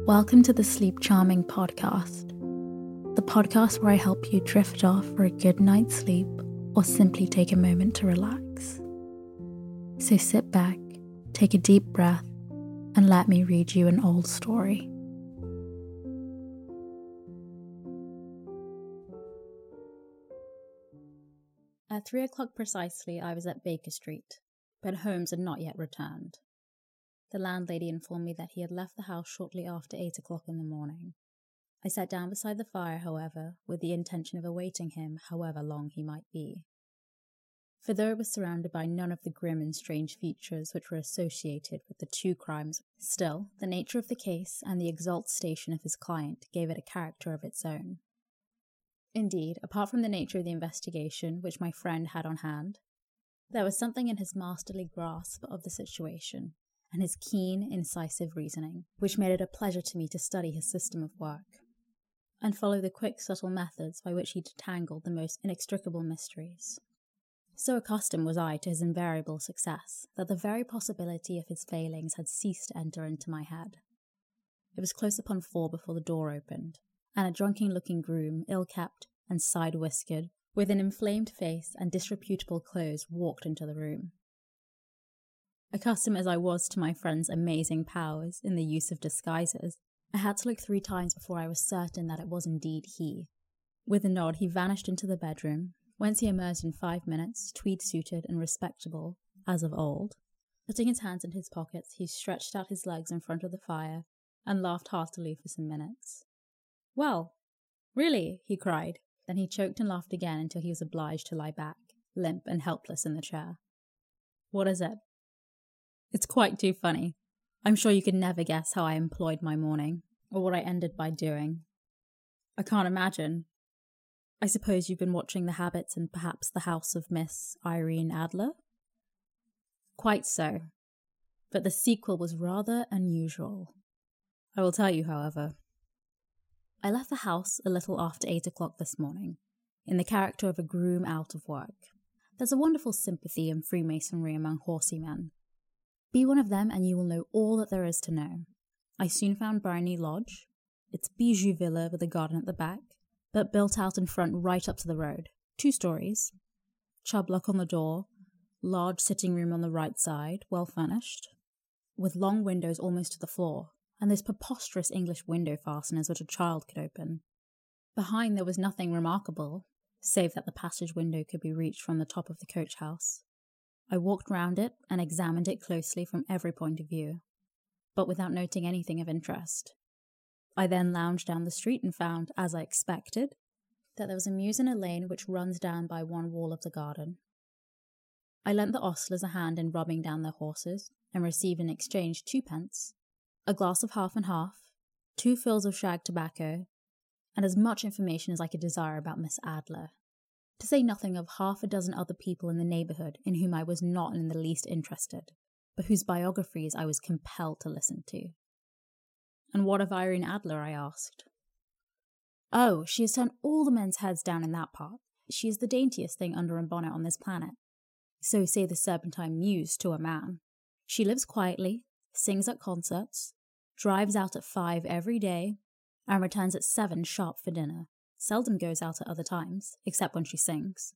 Welcome to the Sleep Charming podcast, the podcast where I help you drift off for a good night's sleep or simply take a moment to relax. So sit back, take a deep breath, and let me read you an old story. At three o'clock precisely, I was at Baker Street, but Holmes had not yet returned. The landlady informed me that he had left the house shortly after eight o'clock in the morning. I sat down beside the fire, however, with the intention of awaiting him, however long he might be. For though it was surrounded by none of the grim and strange features which were associated with the two crimes, still, the nature of the case and the exalted station of his client gave it a character of its own. Indeed, apart from the nature of the investigation which my friend had on hand, there was something in his masterly grasp of the situation and his keen, incisive reasoning, which made it a pleasure to me to study his system of work, and follow the quick, subtle methods by which he detangled the most inextricable mysteries. So accustomed was I to his invariable success that the very possibility of his failings had ceased to enter into my head. It was close upon four before the door opened, and a drunken looking groom, ill kept and side whiskered, with an inflamed face and disreputable clothes, walked into the room. Accustomed as I was to my friend's amazing powers in the use of disguises, I had to look three times before I was certain that it was indeed he. With a nod, he vanished into the bedroom, whence he emerged in five minutes, tweed suited and respectable, as of old. Putting his hands in his pockets, he stretched out his legs in front of the fire and laughed heartily for some minutes. Well, really, he cried. Then he choked and laughed again until he was obliged to lie back, limp and helpless in the chair. What is it? It's quite too funny. I'm sure you could never guess how I employed my morning, or what I ended by doing. I can't imagine. I suppose you've been watching The Habits and perhaps The House of Miss Irene Adler? Quite so. But the sequel was rather unusual. I will tell you, however. I left the house a little after eight o'clock this morning, in the character of a groom out of work. There's a wonderful sympathy in Freemasonry among horsey men, be one of them and you will know all that there is to know. I soon found Briony Lodge. It's bijou villa with a garden at the back, but built out in front right up to the road. Two stories. Chubb lock on the door, large sitting room on the right side, well furnished, with long windows almost to the floor, and those preposterous English window fasteners which a child could open. Behind there was nothing remarkable, save that the passage window could be reached from the top of the coach house. I walked round it and examined it closely from every point of view, but without noting anything of interest. I then lounged down the street and found, as I expected, that there was a mews in a lane which runs down by one wall of the garden. I lent the ostlers a hand in rubbing down their horses, and received in exchange twopence, a glass of half and half, two fills of shag tobacco, and as much information as I could desire about Miss Adler to say nothing of half a dozen other people in the neighbourhood in whom I was not in the least interested, but whose biographies I was compelled to listen to. And what of Irene Adler? I asked. Oh, she has turned all the men's heads down in that part. She is the daintiest thing under a bonnet on this planet. So say the Serpentine Mews to a man. She lives quietly, sings at concerts, drives out at five every day, and returns at seven sharp for dinner seldom goes out at other times, except when she sings.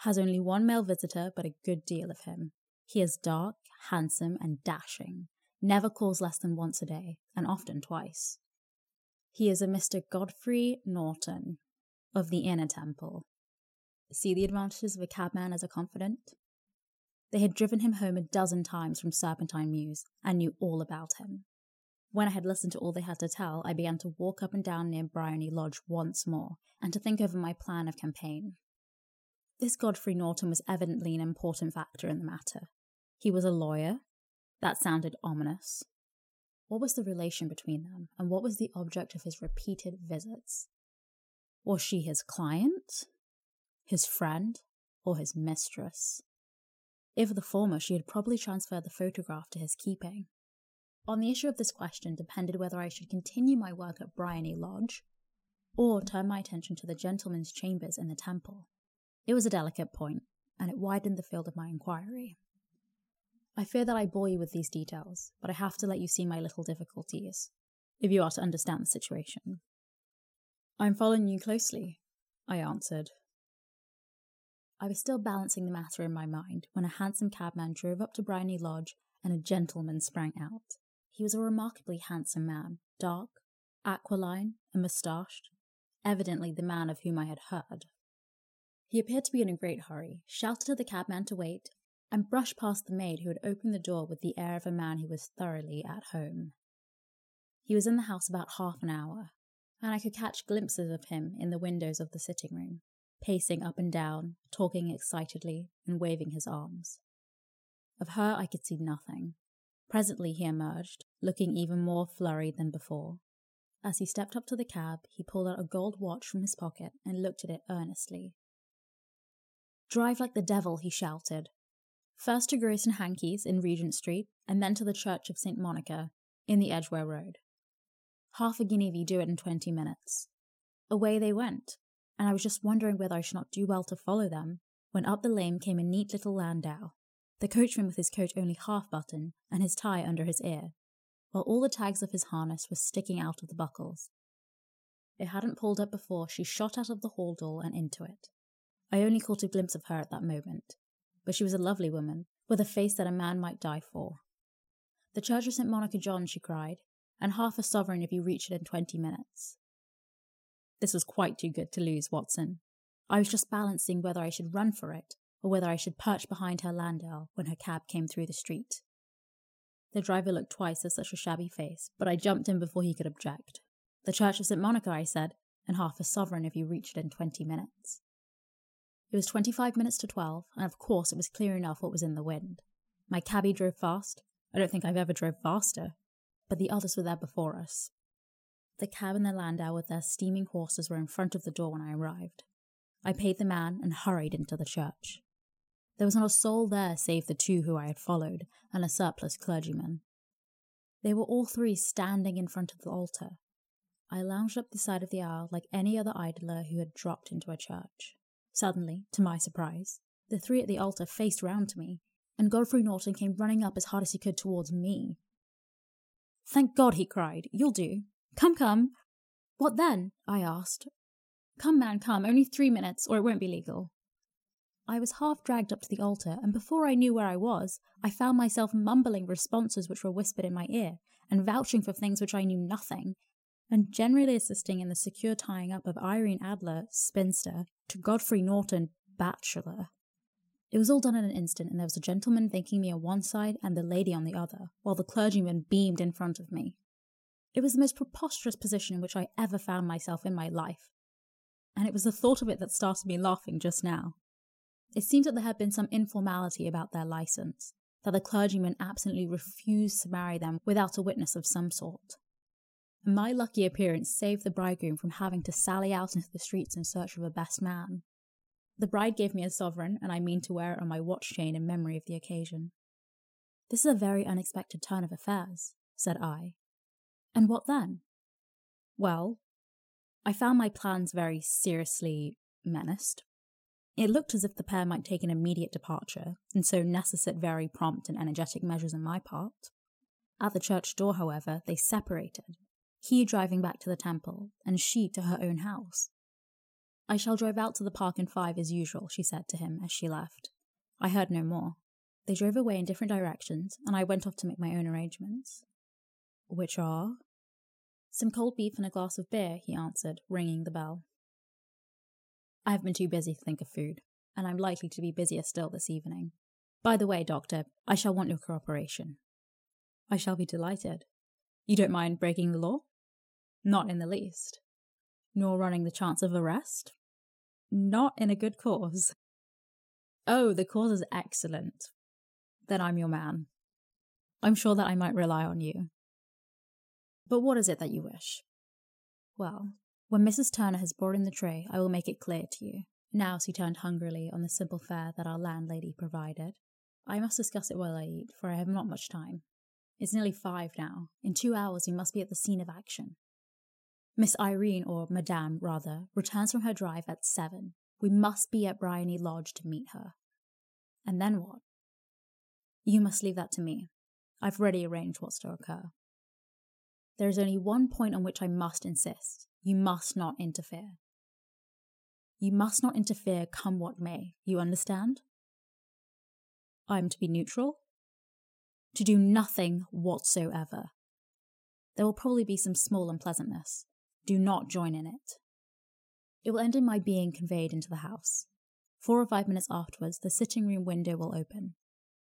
Has only one male visitor, but a good deal of him. He is dark, handsome, and dashing, never calls less than once a day, and often twice. He is a Mr. Godfrey Norton of the Inner Temple. See the advantages of a cabman as a confidant? They had driven him home a dozen times from Serpentine Mews and knew all about him. When I had listened to all they had to tell, I began to walk up and down near Briony Lodge once more, and to think over my plan of campaign. This Godfrey Norton was evidently an important factor in the matter. He was a lawyer. That sounded ominous. What was the relation between them, and what was the object of his repeated visits? Was she his client, his friend, or his mistress? If the former, she had probably transferred the photograph to his keeping. On the issue of this question depended whether I should continue my work at Briony Lodge or turn my attention to the gentlemen's chambers in the temple. It was a delicate point, and it widened the field of my inquiry. I fear that I bore you with these details, but I have to let you see my little difficulties. if you are to understand the situation. I'm following you closely, I answered. I was still balancing the matter in my mind when a handsome cabman drove up to Briony Lodge and a gentleman sprang out. He was a remarkably handsome man, dark, aquiline, and moustached, evidently the man of whom I had heard. He appeared to be in a great hurry, shouted to the cabman to wait, and brushed past the maid who had opened the door with the air of a man who was thoroughly at home. He was in the house about half an hour, and I could catch glimpses of him in the windows of the sitting room, pacing up and down, talking excitedly, and waving his arms. Of her I could see nothing. Presently he emerged, looking even more flurried than before. As he stepped up to the cab, he pulled out a gold watch from his pocket and looked at it earnestly. Drive like the devil, he shouted. First to Gross & Hankey's in Regent Street, and then to the Church of St. Monica in the Edgware Road. Half a guinea if you do it in twenty minutes. Away they went, and I was just wondering whether I should not do well to follow them, when up the lane came a neat little landau, the coachman with his coat only half buttoned and his tie under his ear, while all the tags of his harness were sticking out of the buckles. It hadn't pulled up before she shot out of the hall door and into it. I only caught a glimpse of her at that moment, but she was a lovely woman, with a face that a man might die for. The Church of St. Monica John, she cried, and half a sovereign if you reach it in twenty minutes. This was quite too good to lose, Watson. I was just balancing whether I should run for it or whether I should perch behind her landau when her cab came through the street. The driver looked twice at such a shabby face, but I jumped in before he could object. The Church of St. Monica, I said, and half a sovereign if you reached it in twenty minutes. It was twenty five minutes to twelve, and of course it was clear enough what was in the wind. My cabby drove fast. I don't think I've ever drove faster but the others were there before us. The cab and the landau with their steaming horses were in front of the door when I arrived. I paid the man and hurried into the church. There was not a soul there save the two who I had followed and a surpliced clergyman. They were all three standing in front of the altar. I lounged up the side of the aisle like any other idler who had dropped into a church. Suddenly, to my surprise, the three at the altar faced round to me, and Godfrey Norton came running up as hard as he could towards me. Thank God, he cried. You'll do. Come, come. What then? I asked. Come, man, come. Only three minutes, or it won't be legal. I was half dragged up to the altar, and before I knew where I was, I found myself mumbling responses which were whispered in my ear, and vouching for things which I knew nothing, and generally assisting in the secure tying up of Irene Adler, spinster, to Godfrey Norton, bachelor. It was all done in an instant, and there was a gentleman thanking me on one side and the lady on the other, while the clergyman beamed in front of me. It was the most preposterous position in which I ever found myself in my life, and it was the thought of it that started me laughing just now. It seems that there had been some informality about their license, that the clergyman absolutely refused to marry them without a witness of some sort. My lucky appearance saved the bridegroom from having to sally out into the streets in search of a best man. The bride gave me a sovereign, and I mean to wear it on my watch chain in memory of the occasion. This is a very unexpected turn of affairs, said I. And what then? Well, I found my plans very seriously menaced. It looked as if the pair might take an immediate departure, and so necessitate very prompt and energetic measures on my part. At the church door, however, they separated, he driving back to the temple, and she to her own house. I shall drive out to the park in five as usual, she said to him as she left. I heard no more. They drove away in different directions, and I went off to make my own arrangements. Which are? Some cold beef and a glass of beer, he answered, ringing the bell. I have been too busy to think of food, and I'm likely to be busier still this evening. By the way, Doctor, I shall want your cooperation. I shall be delighted. You don't mind breaking the law? Not in the least nor running the chance of arrest? Not in a good cause. Oh, the cause is excellent. Then I'm your man. I'm sure that I might rely on you. But what is it that you wish? Well, when Mrs. Turner has brought in the tray, I will make it clear to you. Now she turned hungrily on the simple fare that our landlady provided. I must discuss it while I eat, for I have not much time. It's nearly five now. In two hours we must be at the scene of action. Miss Irene, or Madame rather, returns from her drive at seven. We must be at Briony Lodge to meet her. And then what? You must leave that to me. I've already arranged what's to occur. There is only one point on which I must insist. You must not interfere. You must not interfere, come what may. You understand? I am to be neutral? To do nothing whatsoever. There will probably be some small unpleasantness. Do not join in it. It will end in my being conveyed into the house. Four or five minutes afterwards, the sitting room window will open.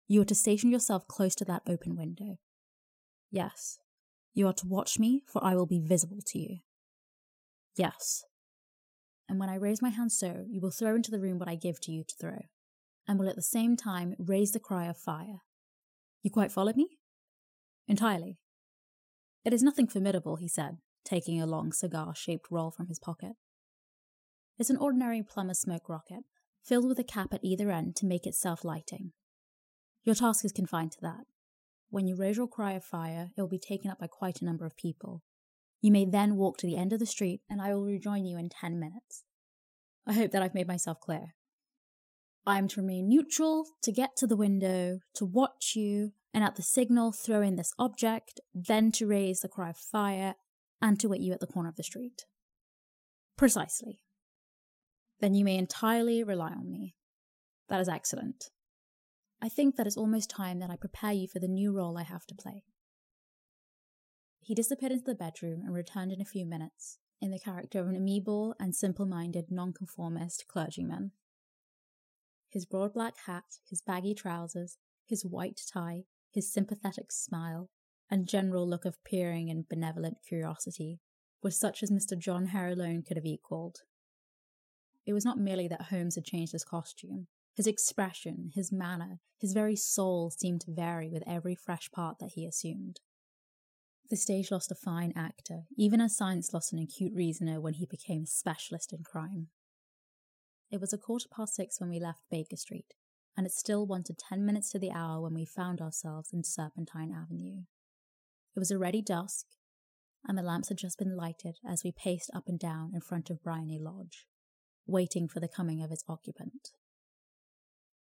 You are to station yourself close to that open window. Yes, you are to watch me, for I will be visible to you. Yes. And when I raise my hand so, you will throw into the room what I give to you to throw, and will at the same time raise the cry of fire. You quite follow me? Entirely. It is nothing formidable, he said, taking a long cigar shaped roll from his pocket. It's an ordinary plumber's smoke rocket, filled with a cap at either end to make it self lighting. Your task is confined to that. When you raise your cry of fire, it will be taken up by quite a number of people. You may then walk to the end of the street, and I will rejoin you in ten minutes. I hope that I've made myself clear. I am to remain neutral, to get to the window, to watch you, and at the signal throw in this object, then to raise the cry of fire, and to wait you at the corner of the street. Precisely then you may entirely rely on me. That is excellent. I think that it's almost time that I prepare you for the new role I have to play. He disappeared into the bedroom and returned in a few minutes, in the character of an amiable and simple minded nonconformist clergyman. His broad black hat, his baggy trousers, his white tie, his sympathetic smile, and general look of peering and benevolent curiosity were such as Mr. John Hare alone could have equalled. It was not merely that Holmes had changed his costume. His expression, his manner, his very soul seemed to vary with every fresh part that he assumed. The stage lost a fine actor, even as science lost an acute reasoner when he became a specialist in crime. It was a quarter past six when we left Baker Street, and it still wanted ten minutes to the hour when we found ourselves in Serpentine Avenue. It was already dusk, and the lamps had just been lighted as we paced up and down in front of Briony Lodge waiting for the coming of its occupant.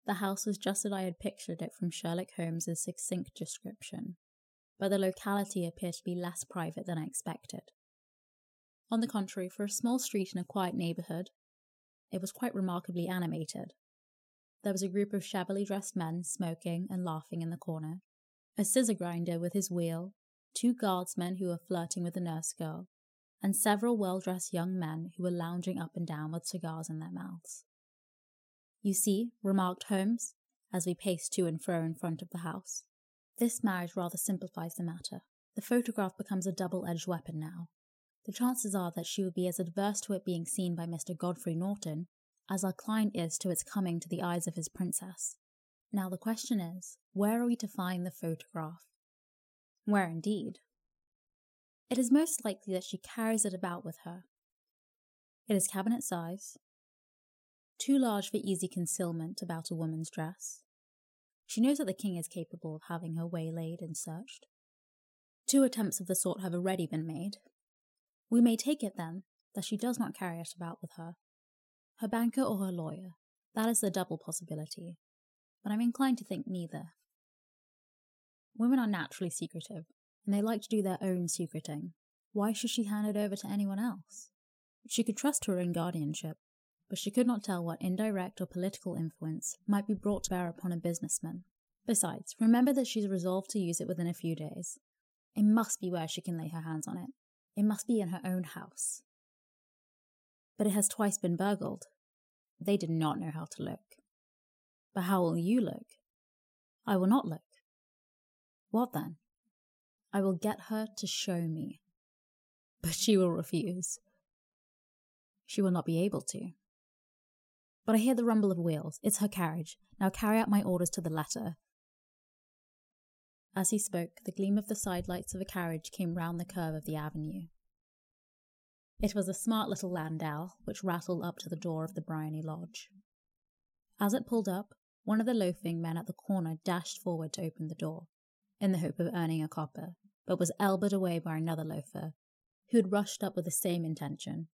The house was just as I had pictured it from Sherlock Holmes's succinct description, but the locality appeared to be less private than I expected. On the contrary, for a small street in a quiet neighbourhood, it was quite remarkably animated. There was a group of shabbily dressed men smoking and laughing in the corner, a scissor grinder with his wheel, two guardsmen who were flirting with a nurse girl, and several well dressed young men who were lounging up and down with cigars in their mouths. You see, remarked Holmes, as we paced to and fro in front of the house, this marriage rather simplifies the matter. The photograph becomes a double edged weapon now. The chances are that she would be as adverse to it being seen by Mr. Godfrey Norton as our client is to its coming to the eyes of his princess. Now the question is, where are we to find the photograph? Where indeed? It is most likely that she carries it about with her. It is cabinet size, too large for easy concealment about a woman's dress. She knows that the king is capable of having her waylaid and searched. Two attempts of the sort have already been made. We may take it, then, that she does not carry it about with her. Her banker or her lawyer, that is the double possibility, but I'm inclined to think neither. Women are naturally secretive, and they like to do their own secreting. Why should she hand it over to anyone else? She could trust her own guardianship, but she could not tell what indirect or political influence might be brought to bear upon a businessman. Besides, remember that she's resolved to use it within a few days. It must be where she can lay her hands on it. It must be in her own house. But it has twice been burgled. They did not know how to look. But how will you look? I will not look. What then? I will get her to show me. But she will refuse. She will not be able to. But I hear the rumble of wheels. It's her carriage. Now carry out my orders to the letter. As he spoke, the gleam of the side lights of a carriage came round the curve of the avenue. It was a smart little landau which rattled up to the door of the Briony Lodge. As it pulled up, one of the loafing men at the corner dashed forward to open the door, in the hope of earning a copper but was elbowed away by another loafer, who had rushed up with the same intention.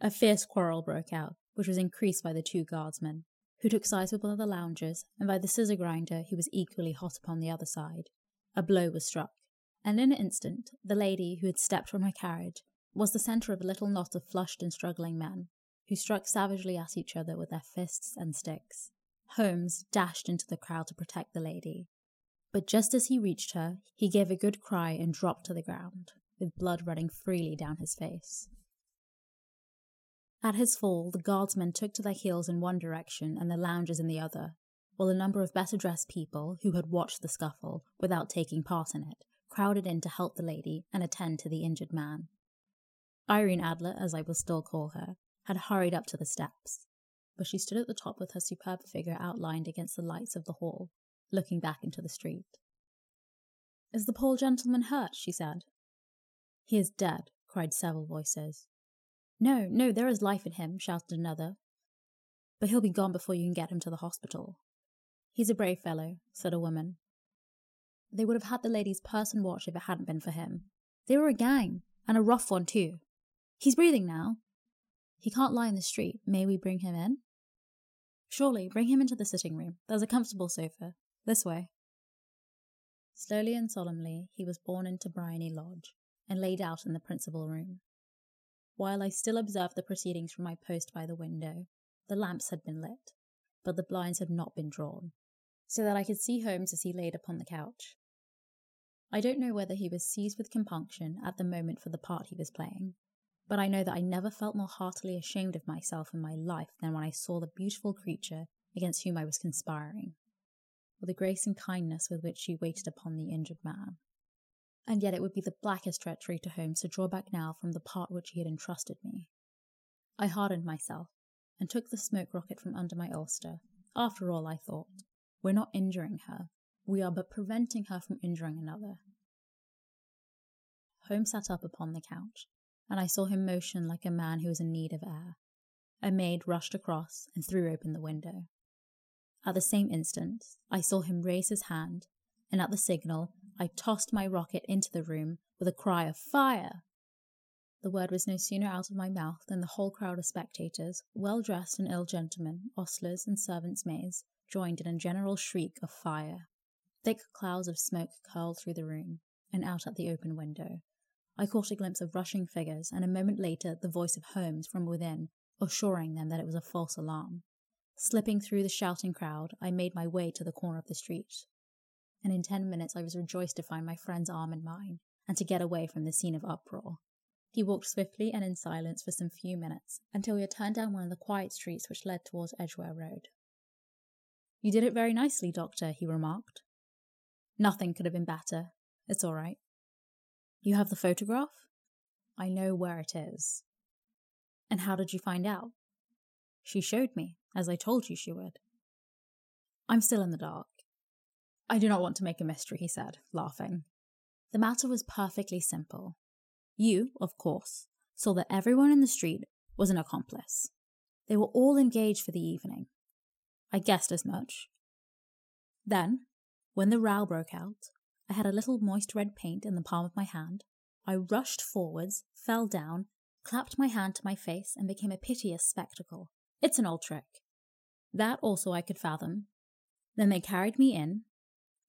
A fierce quarrel broke out, which was increased by the two guardsmen, who took sides with one of the loungers, and by the scissor grinder, who was equally hot upon the other side. A blow was struck, and in an instant, the lady who had stepped from her carriage was the centre of a little knot of flushed and struggling men, who struck savagely at each other with their fists and sticks. Holmes dashed into the crowd to protect the lady, but just as he reached her, he gave a good cry and dropped to the ground, with blood running freely down his face. At his fall, the guardsmen took to their heels in one direction and the loungers in the other, while a number of better dressed people who had watched the scuffle without taking part in it crowded in to help the lady and attend to the injured man. Irene Adler, as I will still call her, had hurried up to the steps, but she stood at the top with her superb figure outlined against the lights of the hall, looking back into the street. Is the poor gentleman hurt? she said. He is dead, cried several voices. No, no, there is life in him, shouted another. But he'll be gone before you can get him to the hospital. He's a brave fellow, said a woman. They would have had the lady's purse and watch if it hadn't been for him. They were a gang, and a rough one too. He's breathing now. He can't lie in the street. May we bring him in? Surely, bring him into the sitting room. There's a comfortable sofa. This way. Slowly and solemnly, he was borne into Briony Lodge and laid out in the principal room. While I still observed the proceedings from my post by the window, the lamps had been lit, but the blinds had not been drawn, so that I could see Holmes as he laid upon the couch. I don't know whether he was seized with compunction at the moment for the part he was playing, but I know that I never felt more heartily ashamed of myself in my life than when I saw the beautiful creature against whom I was conspiring or the grace and kindness with which she waited upon the injured man. And yet it would be the blackest treachery to Holmes to draw back now from the part which he had entrusted me. I hardened myself and took the smoke rocket from under my ulster. After all, I thought, we're not injuring her. We are but preventing her from injuring another. Holmes sat up upon the couch, and I saw him motion like a man who is in need of air. A maid rushed across and threw open the window. At the same instant, I saw him raise his hand, and at the signal, I tossed my rocket into the room with a cry of fire. The word was no sooner out of my mouth than the whole crowd of spectators, well dressed and ill gentlemen, ostlers, and servants' maids, joined in a general shriek of fire. Thick clouds of smoke curled through the room and out at the open window. I caught a glimpse of rushing figures, and a moment later the voice of Holmes from within, assuring them that it was a false alarm. Slipping through the shouting crowd, I made my way to the corner of the street. And in ten minutes I was rejoiced to find my friend's arm in mine, and to get away from the scene of uproar. He walked swiftly and in silence for some few minutes, until we had turned down one of the quiet streets which led towards Edgware Road. You did it very nicely, Doctor, he remarked. Nothing could have been better. It's all right. You have the photograph? I know where it is. And how did you find out? She showed me, as I told you she would. I'm still in the dark. I do not want to make a mystery, he said, laughing. The matter was perfectly simple. You, of course, saw that everyone in the street was an accomplice. They were all engaged for the evening. I guessed as much. Then, when the row broke out, I had a little moist red paint in the palm of my hand. I rushed forwards, fell down, clapped my hand to my face, and became a piteous spectacle. It's an old trick. That also I could fathom. Then they carried me in.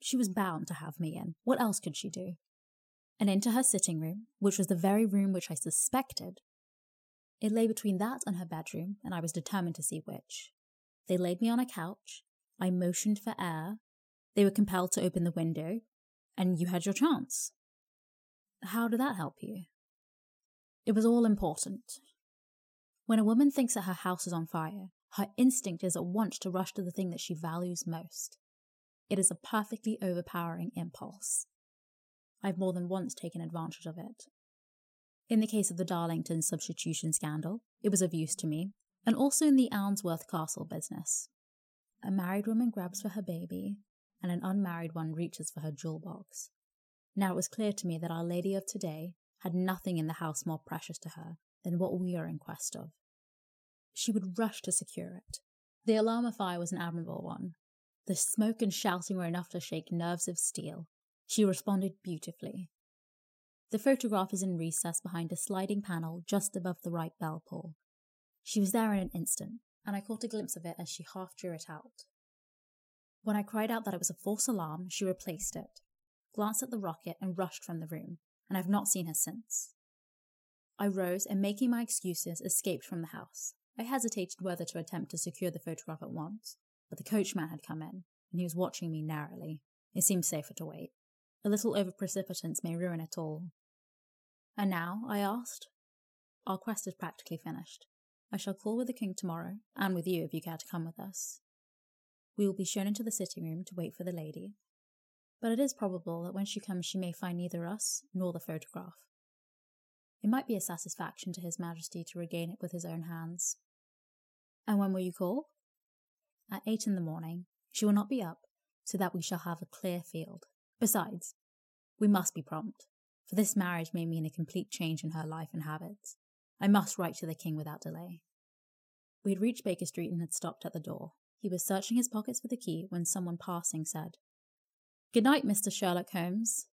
She was bound to have me in. What else could she do? And into her sitting room, which was the very room which I suspected. It lay between that and her bedroom, and I was determined to see which. They laid me on a couch. I motioned for air. They were compelled to open the window, and you had your chance. How did that help you? It was all important. When a woman thinks that her house is on fire, her instinct is at once to rush to the thing that she values most. It is a perfectly overpowering impulse. I've more than once taken advantage of it. In the case of the Darlington substitution scandal, it was of use to me, and also in the Arnsworth Castle business. A married woman grabs for her baby, and an unmarried one reaches for her jewel box. Now it was clear to me that Our Lady of today had nothing in the house more precious to her than what we are in quest of. She would rush to secure it. The alarm of fire was an admirable one. The smoke and shouting were enough to shake nerves of steel. She responded beautifully. The photograph is in recess behind a sliding panel just above the right bell pull. She was there in an instant, and I caught a glimpse of it as she half drew it out. When I cried out that it was a false alarm, she replaced it. glanced at the rocket, and rushed from the room, and I've not seen her since. I rose and, making my excuses, escaped from the house. I hesitated whether to attempt to secure the photograph at once, but the coachman had come in, and he was watching me narrowly. It seemed safer to wait. A little over precipitance may ruin it all. And now? I asked. Our quest is practically finished. I shall call with the king tomorrow, and with you if you care to come with us. We will be shown into the sitting room to wait for the lady, but it is probable that when she comes she may find neither us nor the photograph. It might be a satisfaction to His Majesty to regain it with his own hands. And when will you call? At eight in the morning. She will not be up, so that we shall have a clear field. Besides, we must be prompt, for this marriage may mean a complete change in her life and habits. I must write to the king without delay. We had reached Baker Street and had stopped at the door. He was searching his pockets for the key when someone passing said, Good night, Mr. Sherlock Holmes.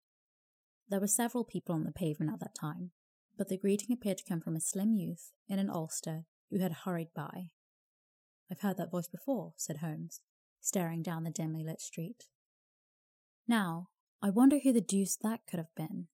There were several people on the pavement at that time, but the greeting appeared to come from a slim youth in an ulster who had hurried by. I've heard that voice before, said Holmes, staring down the dimly lit street. Now, I wonder who the deuce that could have been.